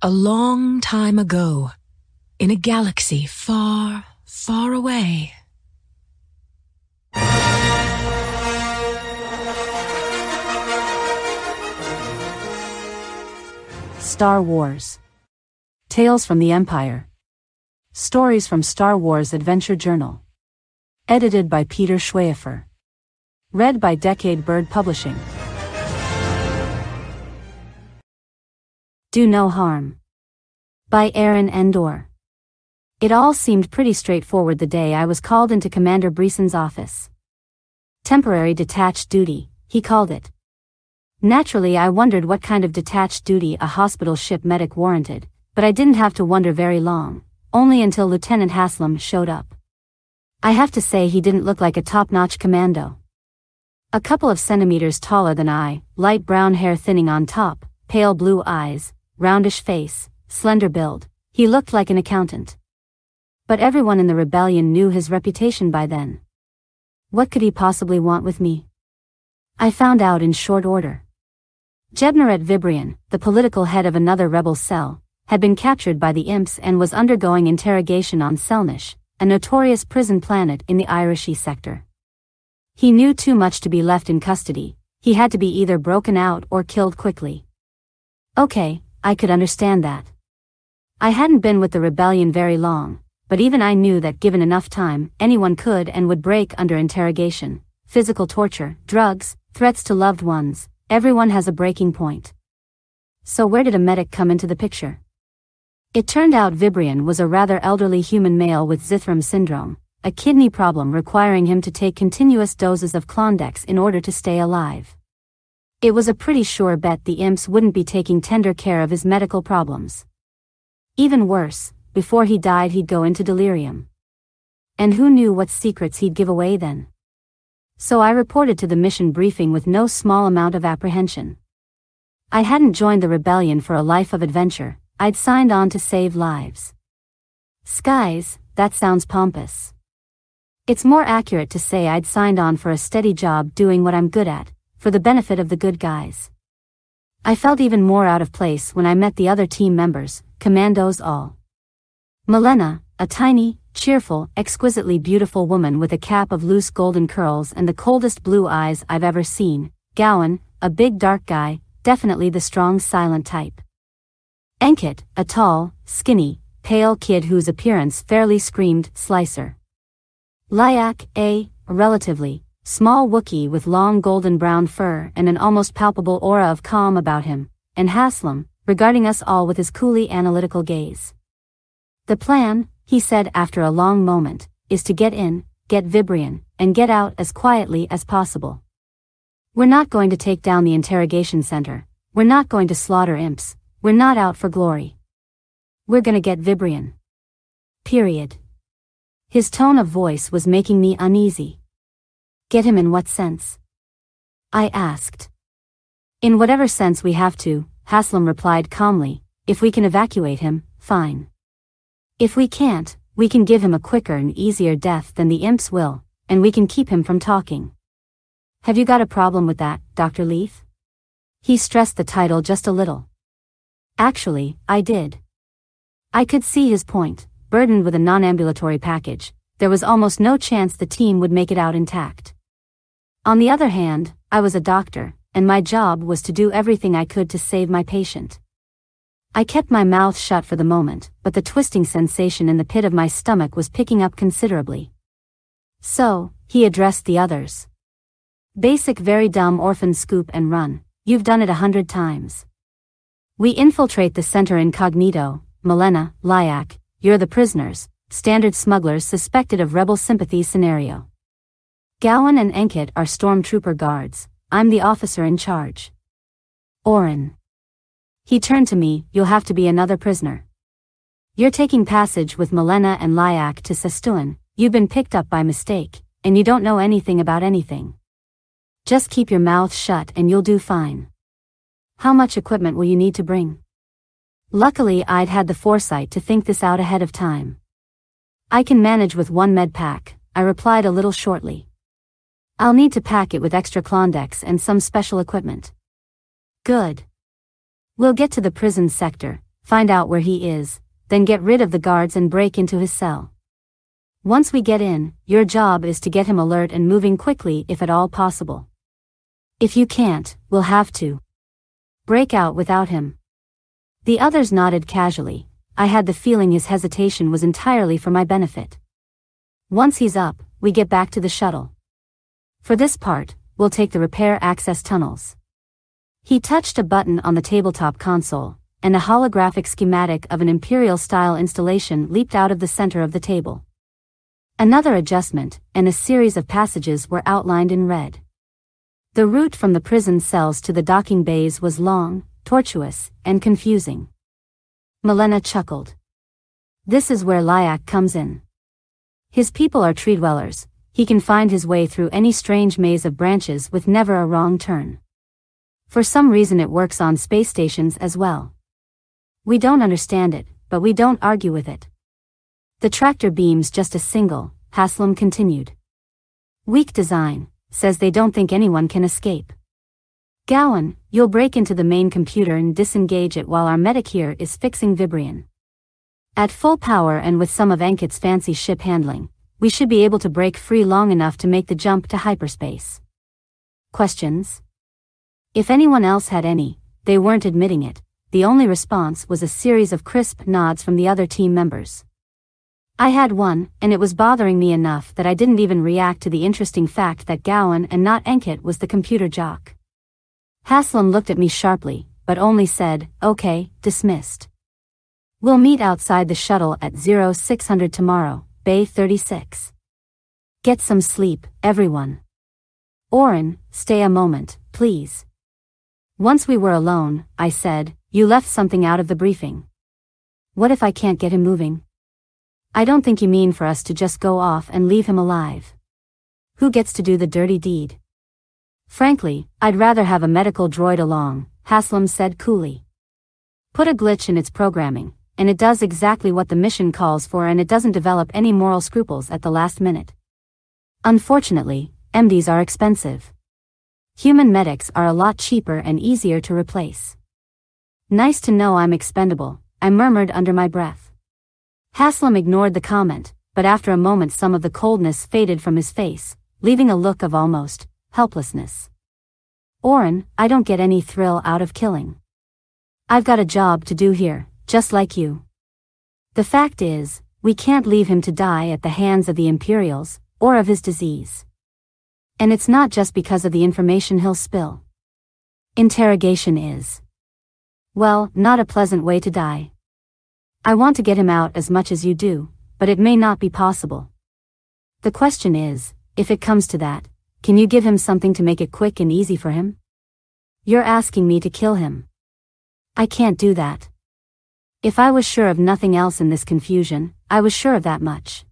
A long time ago, in a galaxy far, far away. Star Wars. Tales from the Empire. Stories from Star Wars Adventure Journal. Edited by Peter Schweighofer. Read by Decade Bird Publishing. Do No Harm. By Erin Endom. It all seemed pretty straightforward the day I was called into Commander Breeson's office. Temporary detached duty, he called it. Naturally, I wondered what kind of detached duty a hospital ship medic warranted, but I didn't have to wonder very long, only until Lieutenant Haslam showed up. I have to say he didn't look like a top-notch commando. A couple of centimeters taller than I, light brown hair thinning on top, pale blue eyes, roundish face, slender build, he looked like an accountant. But everyone in the rebellion knew his reputation by then. What could he possibly want with me? I found out in short order. Jebneret Vibrian, the political head of another rebel cell, had been captured by the imps and was undergoing interrogation on Selnish, a notorious prison planet in the Irishi sector. He knew too much to be left in custody, he had to be either broken out or killed quickly. Okay, I could understand that. I hadn't been with the rebellion very long, but even I knew that given enough time, anyone could and would break under interrogation. Physical torture, drugs, threats to loved ones, everyone has a breaking point. So where did a medic come into the picture? It turned out Vibrian was a rather elderly human male with Zithram syndrome, a kidney problem requiring him to take continuous doses of Klondex in order to stay alive. It was a pretty sure bet the imps wouldn't be taking tender care of his medical problems. Even worse, before he died he'd go into delirium. And who knew what secrets he'd give away then? So I reported to the mission briefing with no small amount of apprehension. I hadn't joined the rebellion for a life of adventure, I'd signed on to save lives. Skies, that sounds pompous. It's more accurate to say I'd signed on for a steady job doing what I'm good at, for the benefit of the good guys. I felt even more out of place when I met the other team members, commandos all. Milena, a tiny, cheerful, exquisitely beautiful woman with a cap of loose golden curls and the coldest blue eyes I've ever seen, Gowan, a big dark guy, definitely the strong silent type. Enkit, a tall, skinny, pale kid whose appearance fairly screamed slicer. Lyak, a, relatively, small Wookiee with long golden brown fur and an almost palpable aura of calm about him, and Haslam, regarding us all with his coolly analytical gaze. The plan, he said after a long moment, is to get in, get Vibrian, and get out as quietly as possible. We're not going to take down the interrogation center, we're not going to slaughter imps, we're not out for glory. We're gonna get Vibrian. Period. His tone of voice was making me uneasy. Get him in what sense? I asked. In whatever sense we have to, Haslam replied calmly, if we can evacuate him, fine. If we can't, we can give him a quicker and easier death than the imps will, and we can keep him from talking. Have you got a problem with that, Dr. Leith? He stressed the title just a little. Actually, I did. I could see his point burdened with a non-ambulatory package, there was almost no chance the team would make it out intact. On the other hand, I was a doctor, and my job was to do everything I could to save my patient. I kept my mouth shut for the moment, but the twisting sensation in the pit of my stomach was picking up considerably. So, he addressed the others. Basic very dumb orphan scoop and run, you've done it a hundred times. We infiltrate the center incognito, Milena, Lyak, you're the prisoners, standard smugglers suspected of rebel sympathy scenario. Gowan and Enkit are stormtrooper guards, I'm the officer in charge. Orin. He turned to me, you'll have to be another prisoner. You're taking passage with Milena and Lyak to Sestuan, you've been picked up by mistake, and you don't know anything about anything. Just keep your mouth shut and you'll do fine. How much equipment will you need to bring? Luckily I'd had the foresight to think this out ahead of time. I can manage with one med pack, I replied a little shortly. I'll need to pack it with extra Klondex and some special equipment. Good. We'll get to the prison sector, find out where he is, then get rid of the guards and break into his cell. Once we get in, your job is to get him alert and moving quickly if at all possible. If you can't, we'll have to break out without him. The others nodded casually. I had the feeling his hesitation was entirely for my benefit. Once he's up, we get back to the shuttle. For this part, we'll take the repair access tunnels. He touched a button on the tabletop console, and a holographic schematic of an Imperial-style installation leaped out of the center of the table. Another adjustment, and a series of passages were outlined in red. The route from the prison cells to the docking bays was long, tortuous, and confusing. Milena chuckled. This is where Lyak comes in. His people are tree dwellers, he can find his way through any strange maze of branches with never a wrong turn. For some reason it works on space stations as well. We don't understand it, but we don't argue with it. The tractor beam's just a single, Haslam continued. Weak design, says they don't think anyone can escape. Gowan, you'll break into the main computer and disengage it while our medic here is fixing Vibrian. At full power and with some of Enkit's fancy ship handling, we should be able to break free long enough to make the jump to hyperspace. Questions? If anyone else had any, they weren't admitting it. The only response was a series of crisp nods from the other team members. I had one, and it was bothering me enough that I didn't even react to the interesting fact that Gowan and not Enkit was the computer jock. Haslam looked at me sharply, but only said, okay, dismissed. We'll meet outside the shuttle at 0600 tomorrow, Bay 36. Get some sleep, everyone. Orin, stay a moment, please. Once we were alone, I said, you left something out of the briefing. What if I can't get him moving? I don't think you mean for us to just go off and leave him alive. Who gets to do the dirty deed? Frankly, I'd rather have a medical droid along, Haslam said coolly. Put a glitch in its programming, and it does exactly what the mission calls for and it doesn't develop any moral scruples at the last minute. Unfortunately, MDs are expensive. Human medics are a lot cheaper and easier to replace. Nice to know I'm expendable, I murmured under my breath. Haslam ignored the comment, but after a moment some of the coldness faded from his face, leaving a look of almost helplessness. Orin, I don't get any thrill out of killing. I've got a job to do here, just like you. The fact is, we can't leave him to die at the hands of the Imperials, or of his disease. And it's not just because of the information he'll spill. Interrogation is. Well, not a pleasant way to die. I want to get him out as much as you do, but it may not be possible. The question is, if it comes to that, can you give him something to make it quick and easy for him? You're asking me to kill him. I can't do that. If I was sure of nothing else in this confusion, I was sure of that much.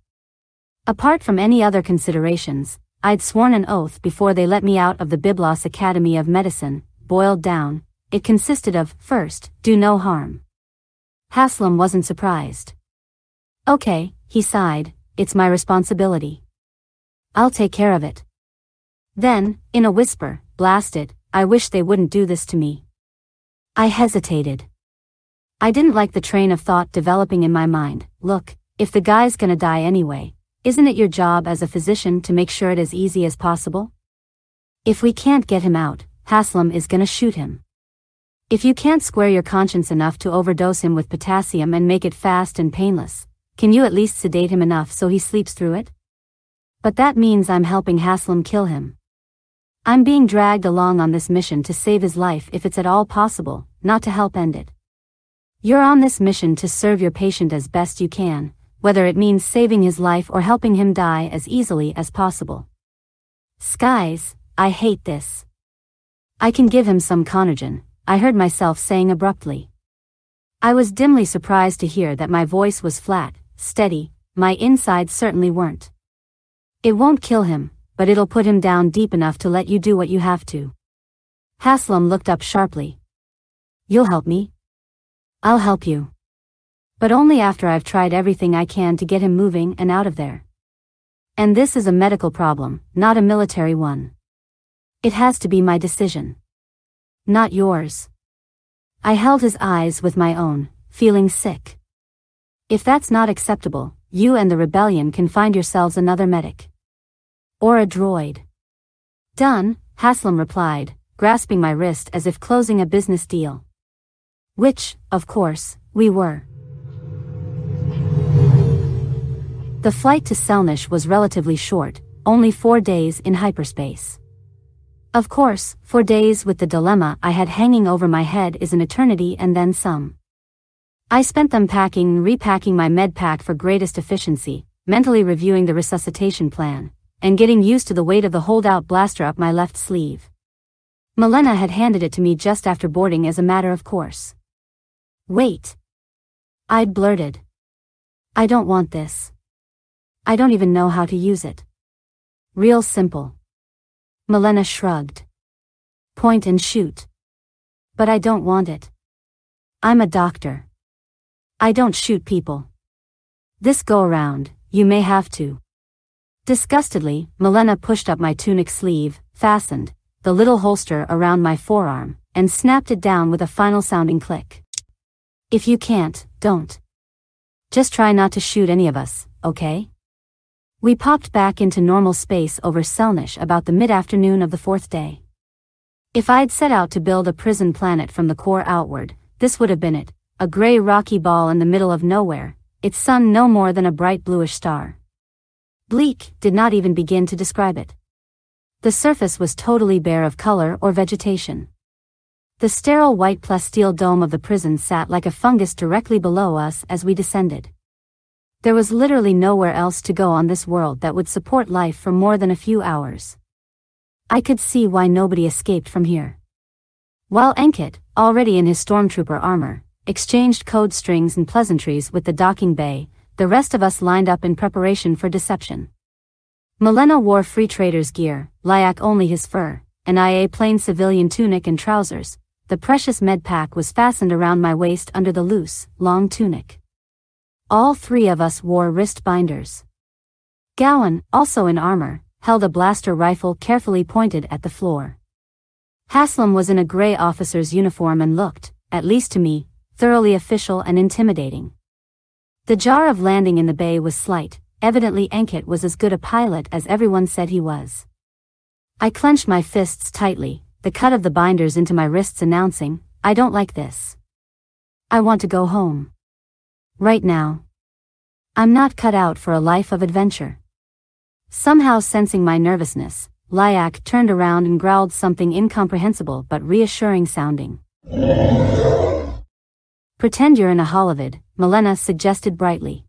Apart from any other considerations, I'd sworn an oath before they let me out of the Byblos Academy of Medicine, boiled down, it consisted of, first, do no harm. Haslam wasn't surprised. Okay, he sighed, it's my responsibility. I'll take care of it. Then, in a whisper, blast it, I wish they wouldn't do this to me. I hesitated. I didn't like the train of thought developing in my mind, look, if the guy's gonna die anyway, isn't it your job as a physician to make sure it as easy as possible? If we can't get him out, Haslam is gonna shoot him. If you can't square your conscience enough to overdose him with potassium and make it fast and painless, can you at least sedate him enough so he sleeps through it? But that means I'm helping Haslam kill him. I'm being dragged along on this mission to save his life if it's at all possible, not to help end it. You're on this mission to serve your patient as best you can, whether it means saving his life or helping him die as easily as possible. Skies, I hate this. I can give him some conergen, I heard myself saying abruptly. I was dimly surprised to hear that my voice was flat, steady, my insides certainly weren't. It won't kill him, but it'll put him down deep enough to let you do what you have to. Haslam looked up sharply. You'll help me? I'll help you. But only after I've tried everything I can to get him moving and out of there. And this is a medical problem, not a military one. It has to be my decision. Not yours. I held his eyes with my own, feeling sick. If that's not acceptable, you and the rebellion can find yourselves another medic. Or a droid. Done, Haslam replied, grasping my wrist as if closing a business deal. Which, of course, we were. The flight to Selnish was relatively short, only four days in hyperspace. Of course, four days with the dilemma I had hanging over my head is an eternity and then some. I spent them packing and repacking my med pack for greatest efficiency, mentally reviewing the resuscitation plan, and getting used to the weight of the holdout blaster up my left sleeve. Milena had handed it to me just after boarding as a matter of course. Wait. I'd blurted. I don't want this. I don't even know how to use it. Real simple. Milena shrugged. Point and shoot. But I don't want it. I'm a doctor. I don't shoot people. This go around, you may have to. Disgustedly, Milena pushed up my tunic sleeve, fastened, the little holster around my forearm, and snapped it down with a final sounding click. If you can't, don't. Just try not to shoot any of us, okay? We popped back into normal space over Selnish about the mid-afternoon of the fourth day. If I'd set out to build a prison planet from the core outward, this would have been it, a gray rocky ball in the middle of nowhere, its sun no more than a bright bluish star. Bleak did not even begin to describe it. The surface was totally bare of color or vegetation. The sterile white plasteel dome of the prison sat like a fungus directly below us as we descended. There was literally nowhere else to go on this world that would support life for more than a few hours. I could see why nobody escaped from here. While Enkit, already in his stormtrooper armor, exchanged code strings and pleasantries with the docking bay, the rest of us lined up in preparation for deception. Milena wore free trader's gear, Lyak only his fur, and I a plain civilian tunic and trousers. The precious med pack was fastened around my waist under the loose, long tunic. All three of us wore wrist binders. Gowan, also in armor, held a blaster rifle carefully pointed at the floor. Haslam was in a gray officer's uniform and looked, at least to me, thoroughly official and intimidating. The jar of landing in the bay was slight, evidently Enkit was as good a pilot as everyone said he was. I clenched my fists tightly, the cut of the binders into my wrists announcing, I don't like this. I want to go home. Right now. I'm not cut out for a life of adventure. Somehow sensing my nervousness, Lyak turned around and growled something incomprehensible but reassuring sounding. Pretend you're in a holovid, Milena suggested brightly.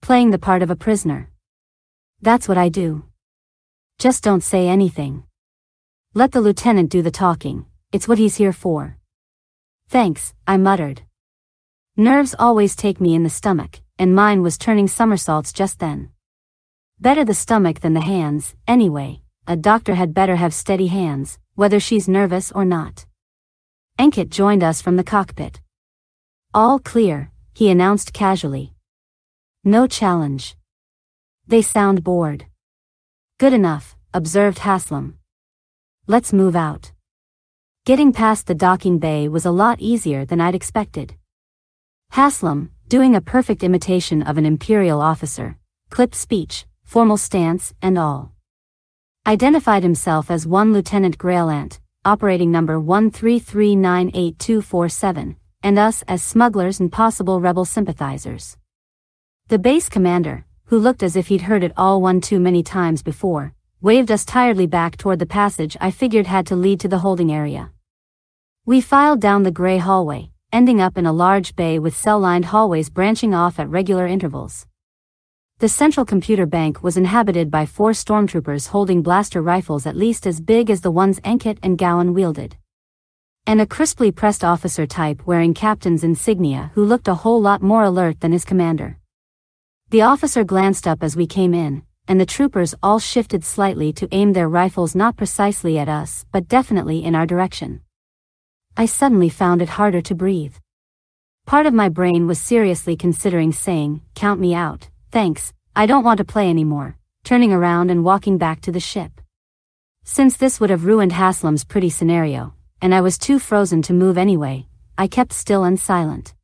Playing the part of a prisoner. That's what I do. Just don't say anything. Let the lieutenant do the talking, it's what he's here for. Thanks, I muttered. Nerves always take me in the stomach, and mine was turning somersaults just then. Better the stomach than the hands, anyway, a doctor had better have steady hands, whether she's nervous or not. Enkit joined us from the cockpit. All clear, he announced casually. No challenge. They sound bored. Good enough, observed Haslam. Let's move out. Getting past the docking bay was a lot easier than I'd expected. Haslam, doing a perfect imitation of an imperial officer, clipped speech, formal stance, and all. Identified himself as one Lieutenant Grailant, operating number 133982447, and us as smugglers and possible rebel sympathizers. The base commander, who looked as if he'd heard it all one too many times before, waved us tiredly back toward the passage I figured had to lead to the holding area. We filed down the gray hallway, ending up in a large bay with cell-lined hallways branching off at regular intervals. The central computer bank was inhabited by four stormtroopers holding blaster rifles at least as big as the ones Enkit and Gowan wielded. And a crisply pressed officer type wearing captain's insignia who looked a whole lot more alert than his commander. The officer glanced up as we came in, and the troopers all shifted slightly to aim their rifles not precisely at us but definitely in our direction. I suddenly found it harder to breathe. Part of my brain was seriously considering saying, count me out, thanks, I don't want to play anymore, turning around and walking back to the ship. Since this would have ruined Haslam's pretty scenario, and I was too frozen to move anyway, I kept still and silent.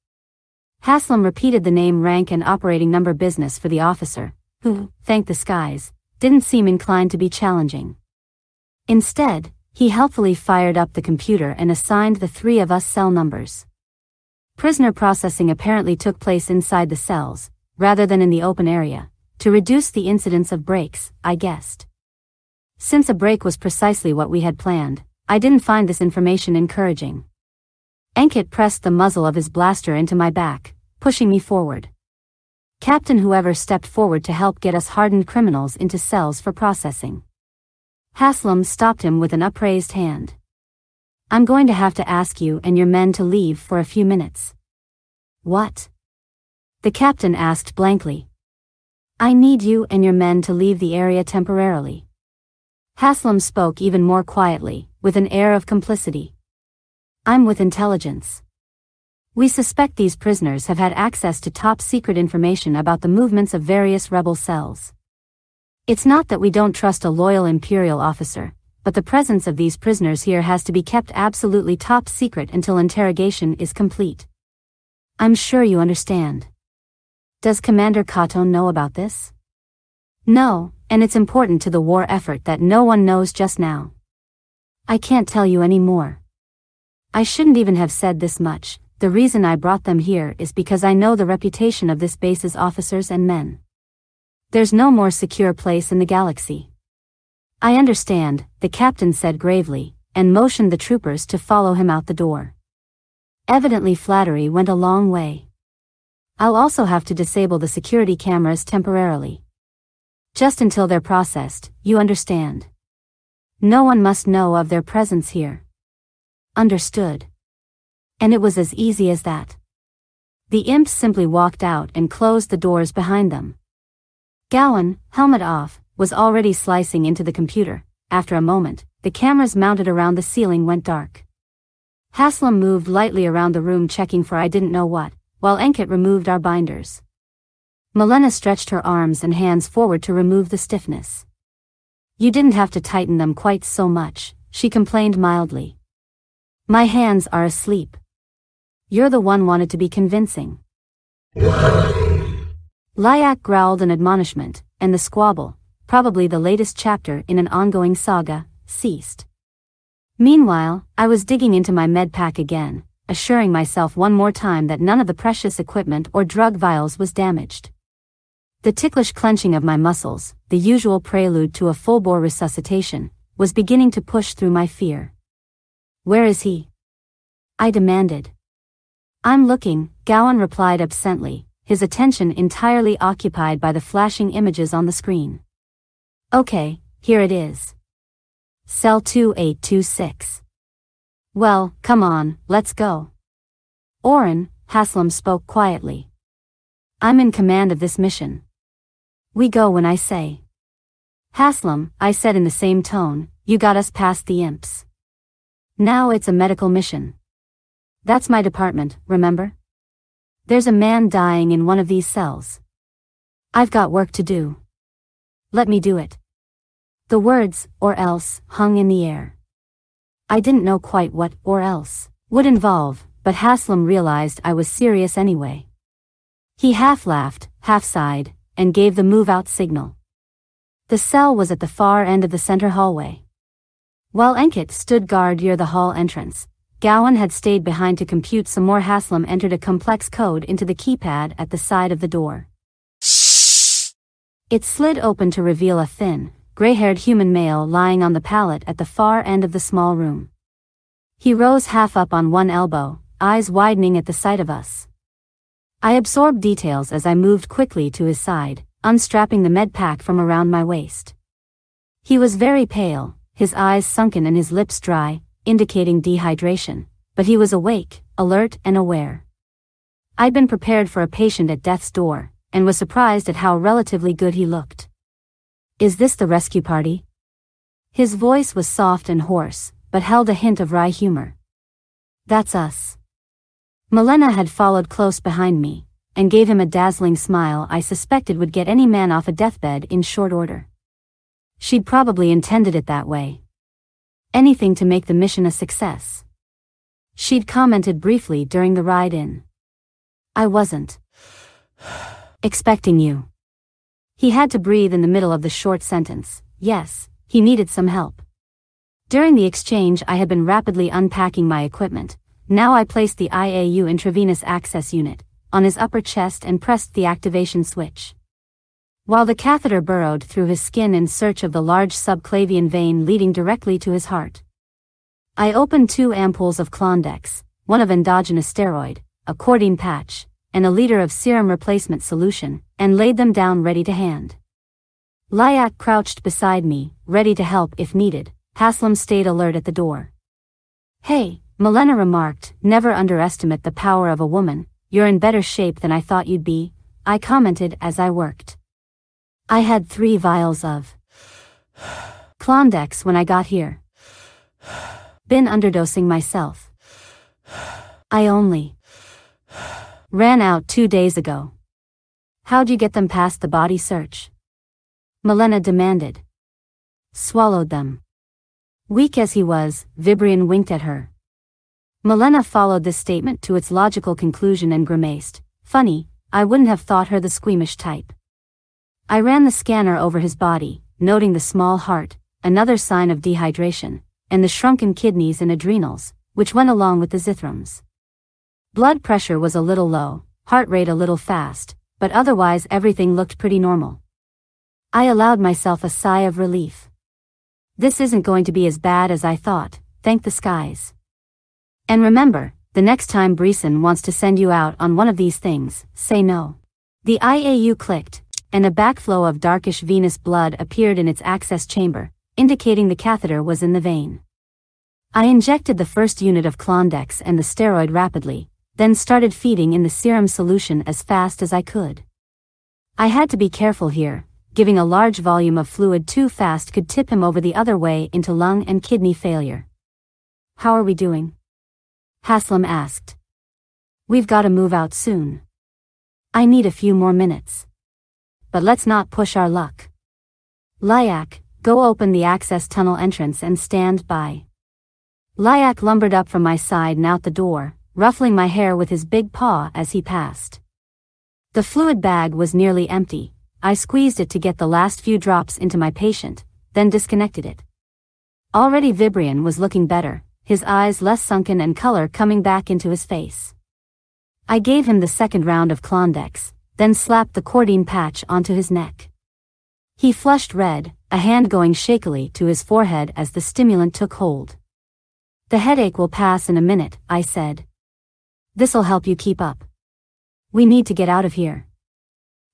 Haslam repeated the name rank and operating number business for the officer, who, thank the skies, didn't seem inclined to be challenging. Instead, he helpfully fired up the computer and assigned the three of us cell numbers. Prisoner processing apparently took place inside the cells, rather than in the open area, to reduce the incidence of breaks, I guessed. Since a break was precisely what we had planned, I didn't find this information encouraging. Enkit pressed the muzzle of his blaster into my back, pushing me forward. Captain whoever stepped forward to help get us hardened criminals into cells for processing. Haslam stopped him with an upraised hand. I'm going to have to ask you and your men to leave for a few minutes. What? The captain asked blankly. I need you and your men to leave the area temporarily. Haslam spoke even more quietly, with an air of complicity. I'm with intelligence. We suspect these prisoners have had access to top secret information about the movements of various rebel cells. It's not that we don't trust a loyal Imperial officer, but the presence of these prisoners here has to be kept absolutely top secret until interrogation is complete. I'm sure you understand. Does Commander Khaton know about this? No, and it's important to the war effort that no one knows just now. I can't tell you any more. I shouldn't even have said this much, the reason I brought them here is because I know the reputation of this base's officers and men. There's no more secure place in the galaxy. I understand, the captain said gravely, and motioned the troopers to follow him out the door. Evidently flattery went a long way. I'll also have to disable the security cameras temporarily. Just until they're processed, you understand. No one must know of their presence here. Understood. And it was as easy as that. The imps simply walked out and closed the doors behind them. Gowan, helmet off, was already slicing into the computer. After a moment, the cameras mounted around the ceiling went dark. Haslam moved lightly around the room checking for I didn't know what, while Enkit removed our binders. Milena stretched her arms and hands forward to remove the stiffness. You didn't have to tighten them quite so much, she complained mildly. My hands are asleep. You're the one wanted to be convincing. Lyak growled an admonishment, and the squabble, probably the latest chapter in an ongoing saga, ceased. Meanwhile, I was digging into my med pack again, assuring myself one more time that none of the precious equipment or drug vials was damaged. The ticklish clenching of my muscles, the usual prelude to a full-bore resuscitation, was beginning to push through my fear. Where is he? I demanded. I'm looking, Gowan replied absently, his attention entirely occupied by the flashing images on the screen. Okay, here it is. Cell 2826. Well, come on, let's go. Orin, Haslam spoke quietly. I'm in command of this mission. We go when I say. Haslam, I said in the same tone, you got us past the imps. Now it's a medical mission. That's my department, remember? There's a man dying in one of these cells. I've got work to do. Let me do it. The words, or else, hung in the air. I didn't know quite what, or else, would involve, but Haslam realized I was serious anyway. He half laughed, half sighed, and gave the move out signal. The cell was at the far end of the center hallway. While Enkit stood guard near the hall entrance, Gowan had stayed behind to compute some more Haslam entered a complex code into the keypad at the side of the door. It slid open to reveal a thin, gray-haired human male lying on the pallet at the far end of the small room. He rose half up on one elbow, eyes widening at the sight of us. I absorbed details as I moved quickly to his side, unstrapping the med pack from around my waist. He was very pale, his eyes sunken and his lips dry, indicating dehydration, but he was awake, alert and aware. I'd been prepared for a patient at death's door, and was surprised at how relatively good he looked. Is this the rescue party? His voice was soft and hoarse, but held a hint of wry humor. That's us. Milena had followed close behind me, and gave him a dazzling smile I suspected would get any man off a deathbed in short order. She'd probably intended it that way, Anything to make the mission a success. She'd commented briefly during the ride in. I wasn't expecting you. He had to breathe in the middle of the short sentence. Yes, he needed some help. During the exchange I had been rapidly unpacking my equipment. Now I placed the IAU intravenous access unit on his upper chest and pressed the activation switch. While the catheter burrowed through his skin in search of the large subclavian vein leading directly to his heart. I opened two ampoules of Klondex, one of endogenous steroid, a codeine patch, and a liter of serum replacement solution, and laid them down ready to hand. Lyak crouched beside me, ready to help if needed. Haslam stayed alert at the door. Hey, Milena remarked, never underestimate the power of a woman, you're in better shape than I thought you'd be, I commented as I worked. I had three vials of Klondex when I got here. Been underdosing myself. I only ran out two days ago. How'd you get them past the body search? Milena demanded. Swallowed them. Weak as he was, Vibrian winked at her. Milena followed this statement to its logical conclusion and grimaced. Funny, I wouldn't have thought her the squeamish type. I ran the scanner over his body, noting the small heart, another sign of dehydration, and the shrunken kidneys and adrenals, which went along with the zithrams. Blood pressure was a little low, heart rate a little fast, but otherwise everything looked pretty normal. I allowed myself a sigh of relief. This isn't going to be as bad as I thought, thank the skies. And remember, the next time Breeson wants to send you out on one of these things, say no. The IAU clicked, and a backflow of darkish venous blood appeared in its access chamber, indicating the catheter was in the vein. I injected the first unit of Klondex and the steroid rapidly, then started feeding in the serum solution as fast as I could. I had to be careful here, giving a large volume of fluid too fast could tip him over the other way into lung and kidney failure. How are we doing? Haslam asked. We've got to move out soon. I need a few more minutes. But let's not push our luck. Lyak, Go open the access tunnel entrance and stand by. Lyak lumbered up from my side and out the door, ruffling my hair with his big paw as he passed. The fluid bag was nearly empty. I squeezed it to get the last few drops into my patient, then disconnected it. Already Vibrian was looking better, his eyes less sunken and color coming back into his face. I gave him the second round of Klondex, then slapped the codeine patch onto his neck. He flushed red, a hand going shakily to his forehead as the stimulant took hold. The headache will pass in a minute, I said. This'll help you keep up. We need to get out of here.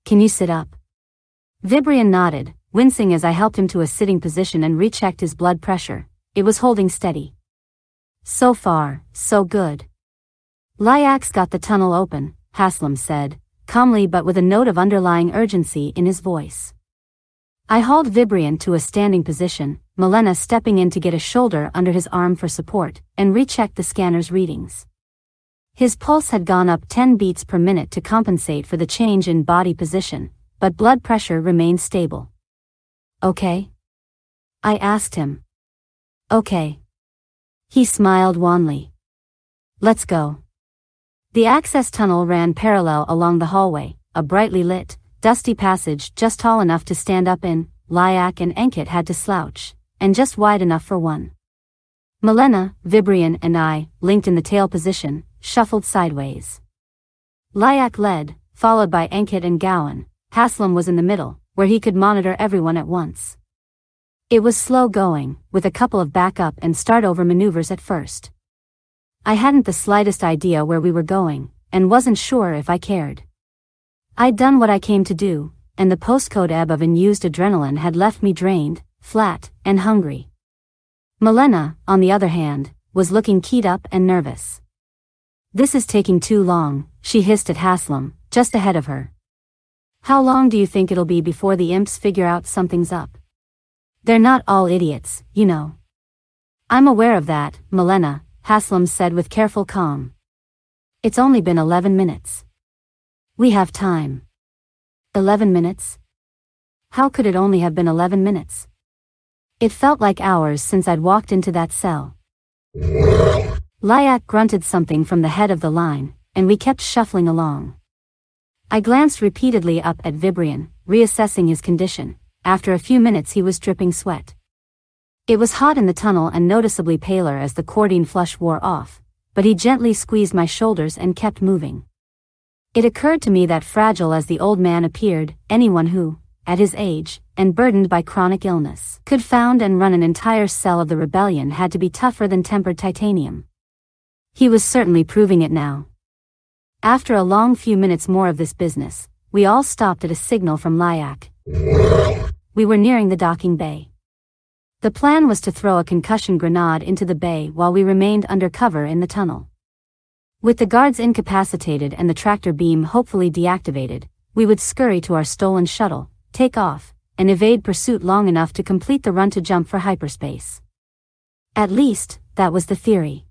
Can you sit up? Vibrian nodded, wincing as I helped him to a sitting position and rechecked his blood pressure. It was holding steady. So far, so good. Lyak's got the tunnel open, Haslam said, calmly but with a note of underlying urgency in his voice. I hauled Vibrian to a standing position, Milena stepping in to get a shoulder under his arm for support, and rechecked the scanner's readings. His pulse had gone up 10 beats per minute to compensate for the change in body position, but blood pressure remained stable. Okay? I asked him. Okay. He smiled wanly. Let's go. The access tunnel ran parallel along the hallway, a brightly lit, dusty passage just tall enough to stand up in, Lyak and Enkit had to slouch, and just wide enough for one. Milena, Vibrian and I, linked in the tail position, shuffled sideways. Lyak led, followed by Enkit and Gowan. Haslam was in the middle, where he could monitor everyone at once. It was slow going, with a couple of backup and start over maneuvers at first. I hadn't the slightest idea where we were going, and wasn't sure if I cared. I'd done what I came to do, and the postcode ebb of unused adrenaline had left me drained, flat, and hungry. Milena, on the other hand, was looking keyed up and nervous. This is taking too long, she hissed at Haslam, just ahead of her. How long do you think it'll be before the imps figure out something's up? They're not all idiots, you know. I'm aware of that, Milena, Haslam said with careful calm. It's only been 11 minutes. We have time. Eleven minutes? How could it only have been eleven minutes? It felt like hours since I'd walked into that cell. Lyak grunted something from the head of the line, and we kept shuffling along. I glanced repeatedly up at Vibrian, reassessing his condition. After a few minutes he was dripping sweat. It was hot in the tunnel and noticeably paler as the coordine flush wore off, but he gently squeezed my shoulders and kept moving. It occurred to me that fragile as the old man appeared, anyone who, at his age, and burdened by chronic illness, could found and run an entire cell of the rebellion had to be tougher than tempered titanium. He was certainly proving it now. After a long few minutes more of this business, we all stopped at a signal from Lyak. We were nearing the docking bay. The plan was to throw a concussion grenade into the bay while we remained under cover in the tunnel. With the guards incapacitated and the tractor beam hopefully deactivated, we would scurry to our stolen shuttle, take off, and evade pursuit long enough to complete the run to jump for hyperspace. At least, that was the theory.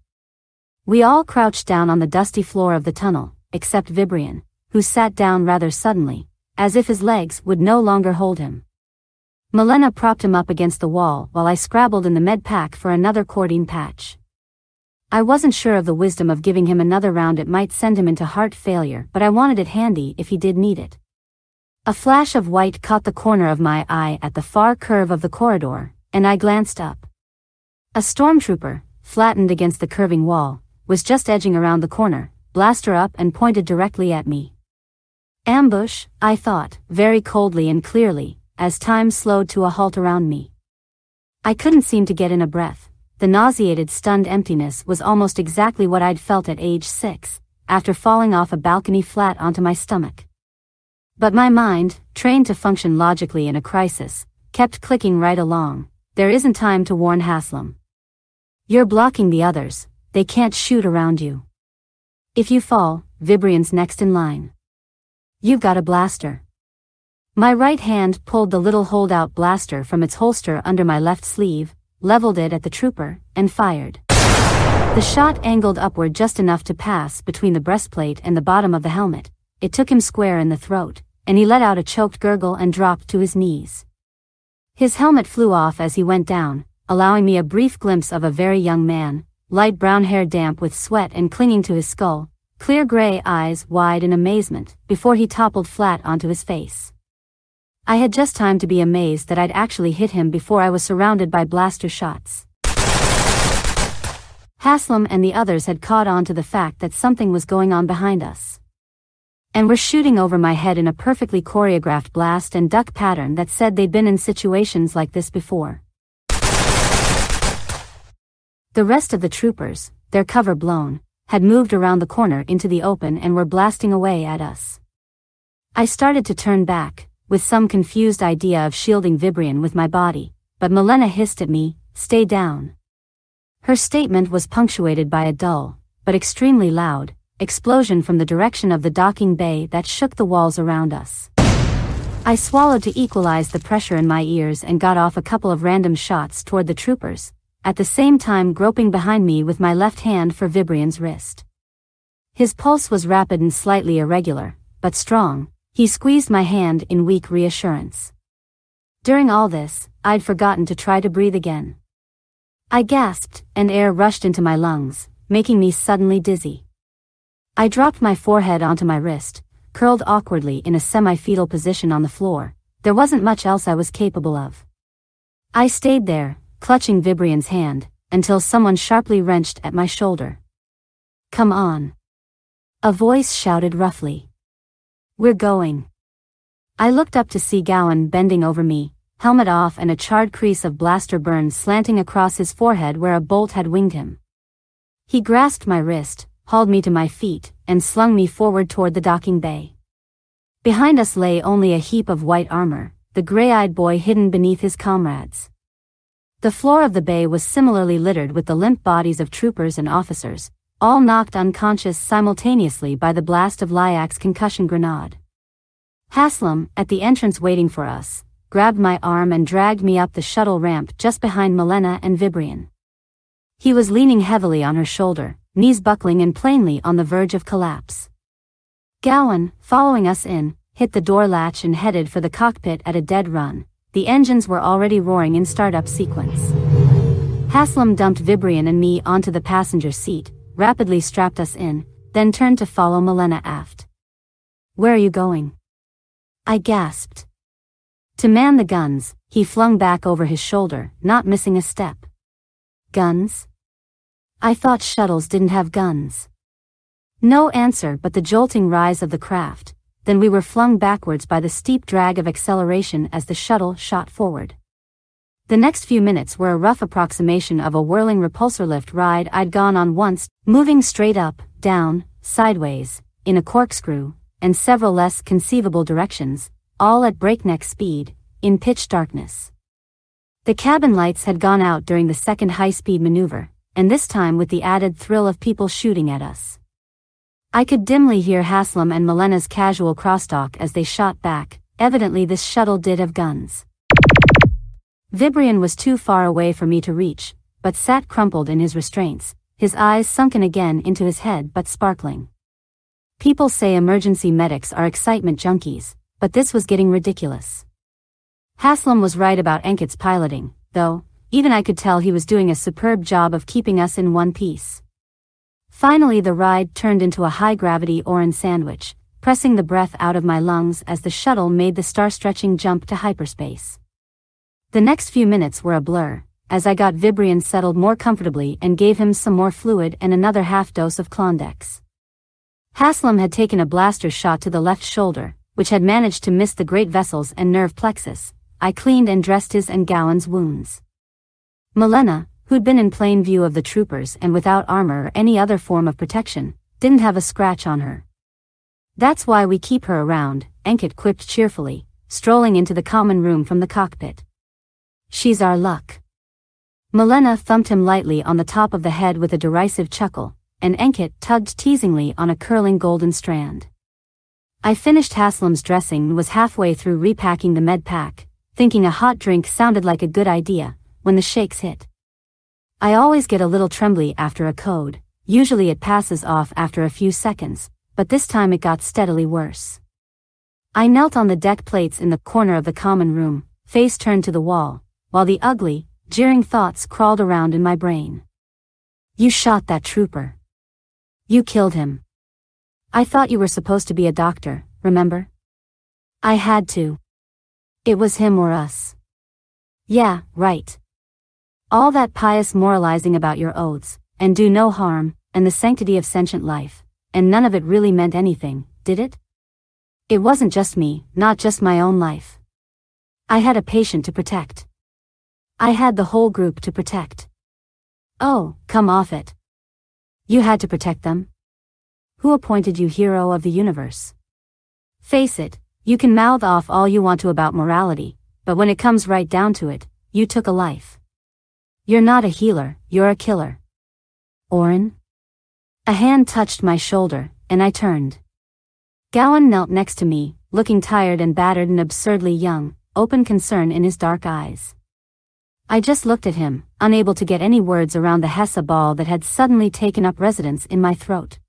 We all crouched down on the dusty floor of the tunnel, except Vibrian, who sat down rather suddenly, as if his legs would no longer hold him. Milena propped him up against the wall while I scrabbled in the med pack for another coordine patch. I wasn't sure of the wisdom of giving him another round it might send him into heart failure but I wanted it handy if he did need it. A flash of white caught the corner of my eye at the far curve of the corridor, and I glanced up. A stormtrooper, flattened against the curving wall, was just edging around the corner, blaster up and pointed directly at me. Ambush, I thought, very coldly and clearly, as time slowed to a halt around me. I couldn't seem to get in a breath, the nauseated stunned emptiness was almost exactly what I'd felt at age six, after falling off a balcony flat onto my stomach. But my mind, trained to function logically in a crisis, kept clicking right along. There isn't time to warn Haslam. You're blocking the others, they can't shoot around you. If you fall, Vibrian's next in line. You've got a blaster. My right hand pulled the little holdout blaster from its holster under my left sleeve, leveled it at the trooper, and fired. The shot angled upward just enough to pass between the breastplate and the bottom of the helmet. It took him square in the throat, and he let out a choked gurgle and dropped to his knees. His helmet flew off as he went down, allowing me a brief glimpse of a very young man, light brown hair damp with sweat and clinging to his skull, clear gray eyes wide in amazement, before he toppled flat onto his face. I had just time to be amazed that I'd actually hit him before I was surrounded by blaster shots. Haslam and the others had caught on to the fact that something was going on behind us. And were shooting over my head in a perfectly choreographed blast and duck pattern that said they'd been in situations like this before. The rest of the troopers, their cover blown, had moved around the corner into the open and were blasting away at us. I started to turn back, with some confused idea of shielding Vibrian with my body, but Milena hissed at me, stay down. Her statement was punctuated by a dull, but extremely loud, explosion from the direction of the docking bay that shook the walls around us. I swallowed to equalize the pressure in my ears and got off a couple of random shots toward the troopers, at the same time groping behind me with my left hand for Vibrian's wrist. His pulse was rapid and slightly irregular, but strong, he squeezed my hand in weak reassurance. During all this, I'd forgotten to try to breathe again. I gasped, and air rushed into my lungs, making me suddenly dizzy. I dropped my forehead onto my wrist, curled awkwardly in a semi-fetal position on the floor. There wasn't much else I was capable of. I stayed there, clutching Vibrian's hand, until someone sharply wrenched at my shoulder. Come on. A voice shouted roughly. We're going. I looked up to see Gowan bending over me, helmet off and a charred crease of blaster burn slanting across his forehead where a bolt had winged him. He grasped my wrist, hauled me to my feet, and slung me forward toward the docking bay. Behind us lay only a heap of white armor, the gray-eyed boy hidden beneath his comrades. The floor of the bay was similarly littered with the limp bodies of troopers and officers, all knocked unconscious simultaneously by the blast of Lyak's concussion grenade. Haslam, at the entrance waiting for us, grabbed my arm and dragged me up the shuttle ramp just behind Milena and Vibrian. He was leaning heavily on her shoulder, knees buckling and plainly on the verge of collapse. Gowan, following us in, hit the door latch and headed for the cockpit at a dead run. The engines were already roaring in startup sequence. Haslam dumped Vibrian and me onto the passenger seat, rapidly strapped us in, then turned to follow Milena aft. Where are you going? I gasped. To man the guns, he flung back over his shoulder, not missing a step. Guns? I thought shuttles didn't have guns. No answer but the jolting rise of the craft, then we were flung backwards by the steep drag of acceleration as the shuttle shot forward. The next few minutes were a rough approximation of a whirling repulsor lift ride I'd gone on once, moving straight up, down, sideways, in a corkscrew, and several less conceivable directions, all at breakneck speed, in pitch darkness. The cabin lights had gone out during the second high-speed maneuver, and this time with the added thrill of people shooting at us. I could dimly hear Haslam and Milena's casual crosstalk as they shot back, evidently this shuttle did have guns. Vibrian was too far away for me to reach, but sat crumpled in his restraints, his eyes sunken again into his head but sparkling. People say emergency medics are excitement junkies, but this was getting ridiculous. Haslam was right about Enkit's piloting, though, even I could tell he was doing a superb job of keeping us in one piece. Finally the ride turned into a high-gravity Oran sandwich, pressing the breath out of my lungs as the shuttle made the star-stretching jump to hyperspace. The next few minutes were a blur, as I got Vibrian settled more comfortably and gave him some more fluid and another half dose of Klondex. Haslam had taken a blaster shot to the left shoulder, which had managed to miss the great vessels and nerve plexus. I cleaned and dressed his and Gowan's wounds. Milena, who'd been in plain view of the troopers and without armor or any other form of protection, didn't have a scratch on her. That's why we keep her around, Enkit quipped cheerfully, strolling into the common room from the cockpit. She's our luck. Milena thumped him lightly on the top of the head with a derisive chuckle, and Enkit tugged teasingly on a curling golden strand. I finished Haslam's dressing and was halfway through repacking the med pack, thinking a hot drink sounded like a good idea, when the shakes hit. I always get a little trembly after a code, usually it passes off after a few seconds, but this time it got steadily worse. I knelt on the deck plates in the corner of the common room, face turned to the wall, while the ugly, jeering thoughts crawled around in my brain. You shot that trooper. You killed him. I thought you were supposed to be a doctor, remember? I had to. It was him or us. Yeah, right. All that pious moralizing about your oaths, and do no harm, and the sanctity of sentient life, and none of it really meant anything, did it? It wasn't just me, not just my own life. I had a patient to protect. I had the whole group to protect. Oh, come off it. You had to protect them? Who appointed you hero of the universe? Face it, you can mouth off all you want to about morality, but when it comes right down to it, you took a life. You're not a healer, you're a killer. Orin? A hand touched my shoulder, and I turned. Gowan knelt next to me, looking tired and battered and absurdly young, open concern in his dark eyes. I just looked at him, unable to get any words around the Hessa ball that had suddenly taken up residence in my throat.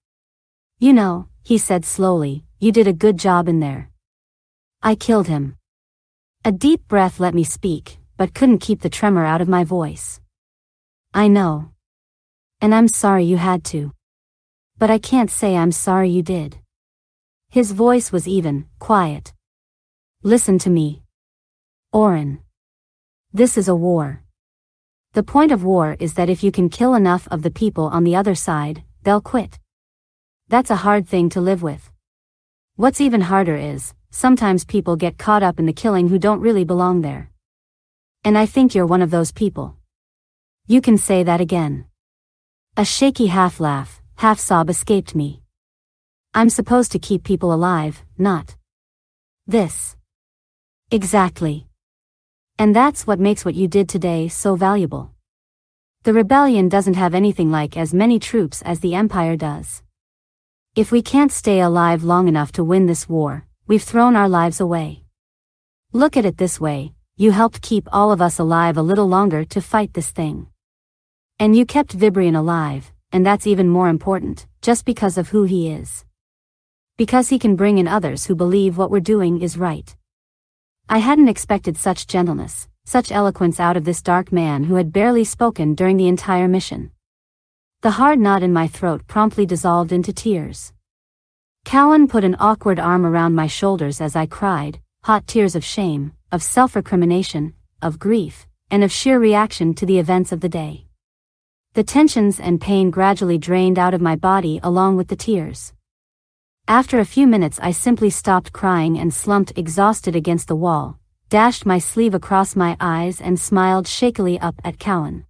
You know, he said slowly, you did a good job in there. I killed him. A deep breath let me speak, but couldn't keep the tremor out of my voice. I know. And I'm sorry you had to. But I can't say I'm sorry you did. His voice was even, quiet. Listen to me. Orin. This is a war. The point of war is that if you can kill enough of the people on the other side, they'll quit. That's a hard thing to live with. What's even harder is, sometimes people get caught up in the killing who don't really belong there. And I think you're one of those people. You can say that again. A shaky half laugh, half sob escaped me. I'm supposed to keep people alive, not this. Exactly. And that's what makes what you did today so valuable. The rebellion doesn't have anything like as many troops as the Empire does. If we can't stay alive long enough to win this war, we've thrown our lives away. Look at it this way, you helped keep all of us alive a little longer to fight this thing. And you kept Vibrian alive, and that's even more important, just because of who he is. Because he can bring in others who believe what we're doing is right. I hadn't expected such gentleness, such eloquence out of this dark man who had barely spoken during the entire mission. The hard knot in my throat promptly dissolved into tears. Gowan put an awkward arm around my shoulders as I cried, hot tears of shame, of self-recrimination, of grief, and of sheer reaction to the events of the day. The tensions and pain gradually drained out of my body along with the tears. After a few minutes I simply stopped crying and slumped exhausted against the wall, dashed my sleeve across my eyes and smiled shakily up at Gowan.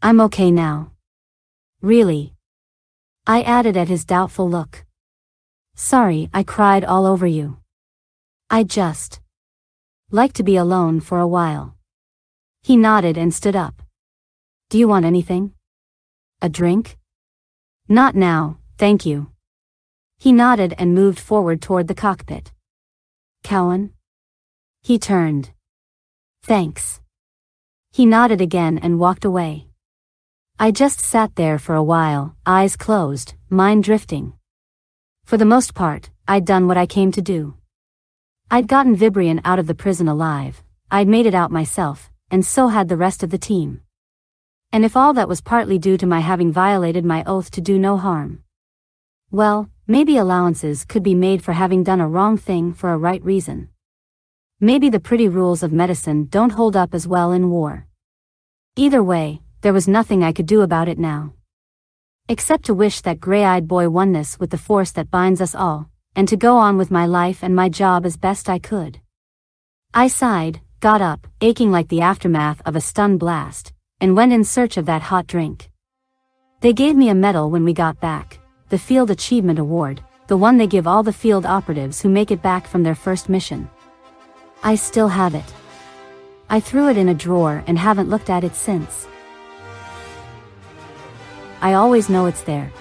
I'm okay now. Really? I added at his doubtful look. Sorry, I cried all over you. I just like to be alone for a while. He nodded and stood up. Do you want anything? A drink? Not now, thank you. He nodded and moved forward toward the cockpit. Gowan? He turned. Thanks. He nodded again and walked away. I just sat there for a while, eyes closed, mind drifting. For the most part, I'd done what I came to do. I'd gotten Vibrian out of the prison alive, I'd made it out myself, and so had the rest of the team. And if all that was partly due to my having violated my oath to do no harm. Well, maybe allowances could be made for having done a wrong thing for a right reason. Maybe the pretty rules of medicine don't hold up as well in war. Either way, there was nothing I could do about it now except to wish that gray-eyed boy oneness with the force that binds us all, and to go on with my life and my job as best I could. I sighed, got up, aching like the aftermath of a stun blast, and went in search of that hot drink. They gave me a medal when we got back, the Field Achievement Award, the one they give all the field operatives who make it back from their first mission. I still have it. I threw it in a drawer and haven't looked at it since. I always know it's there,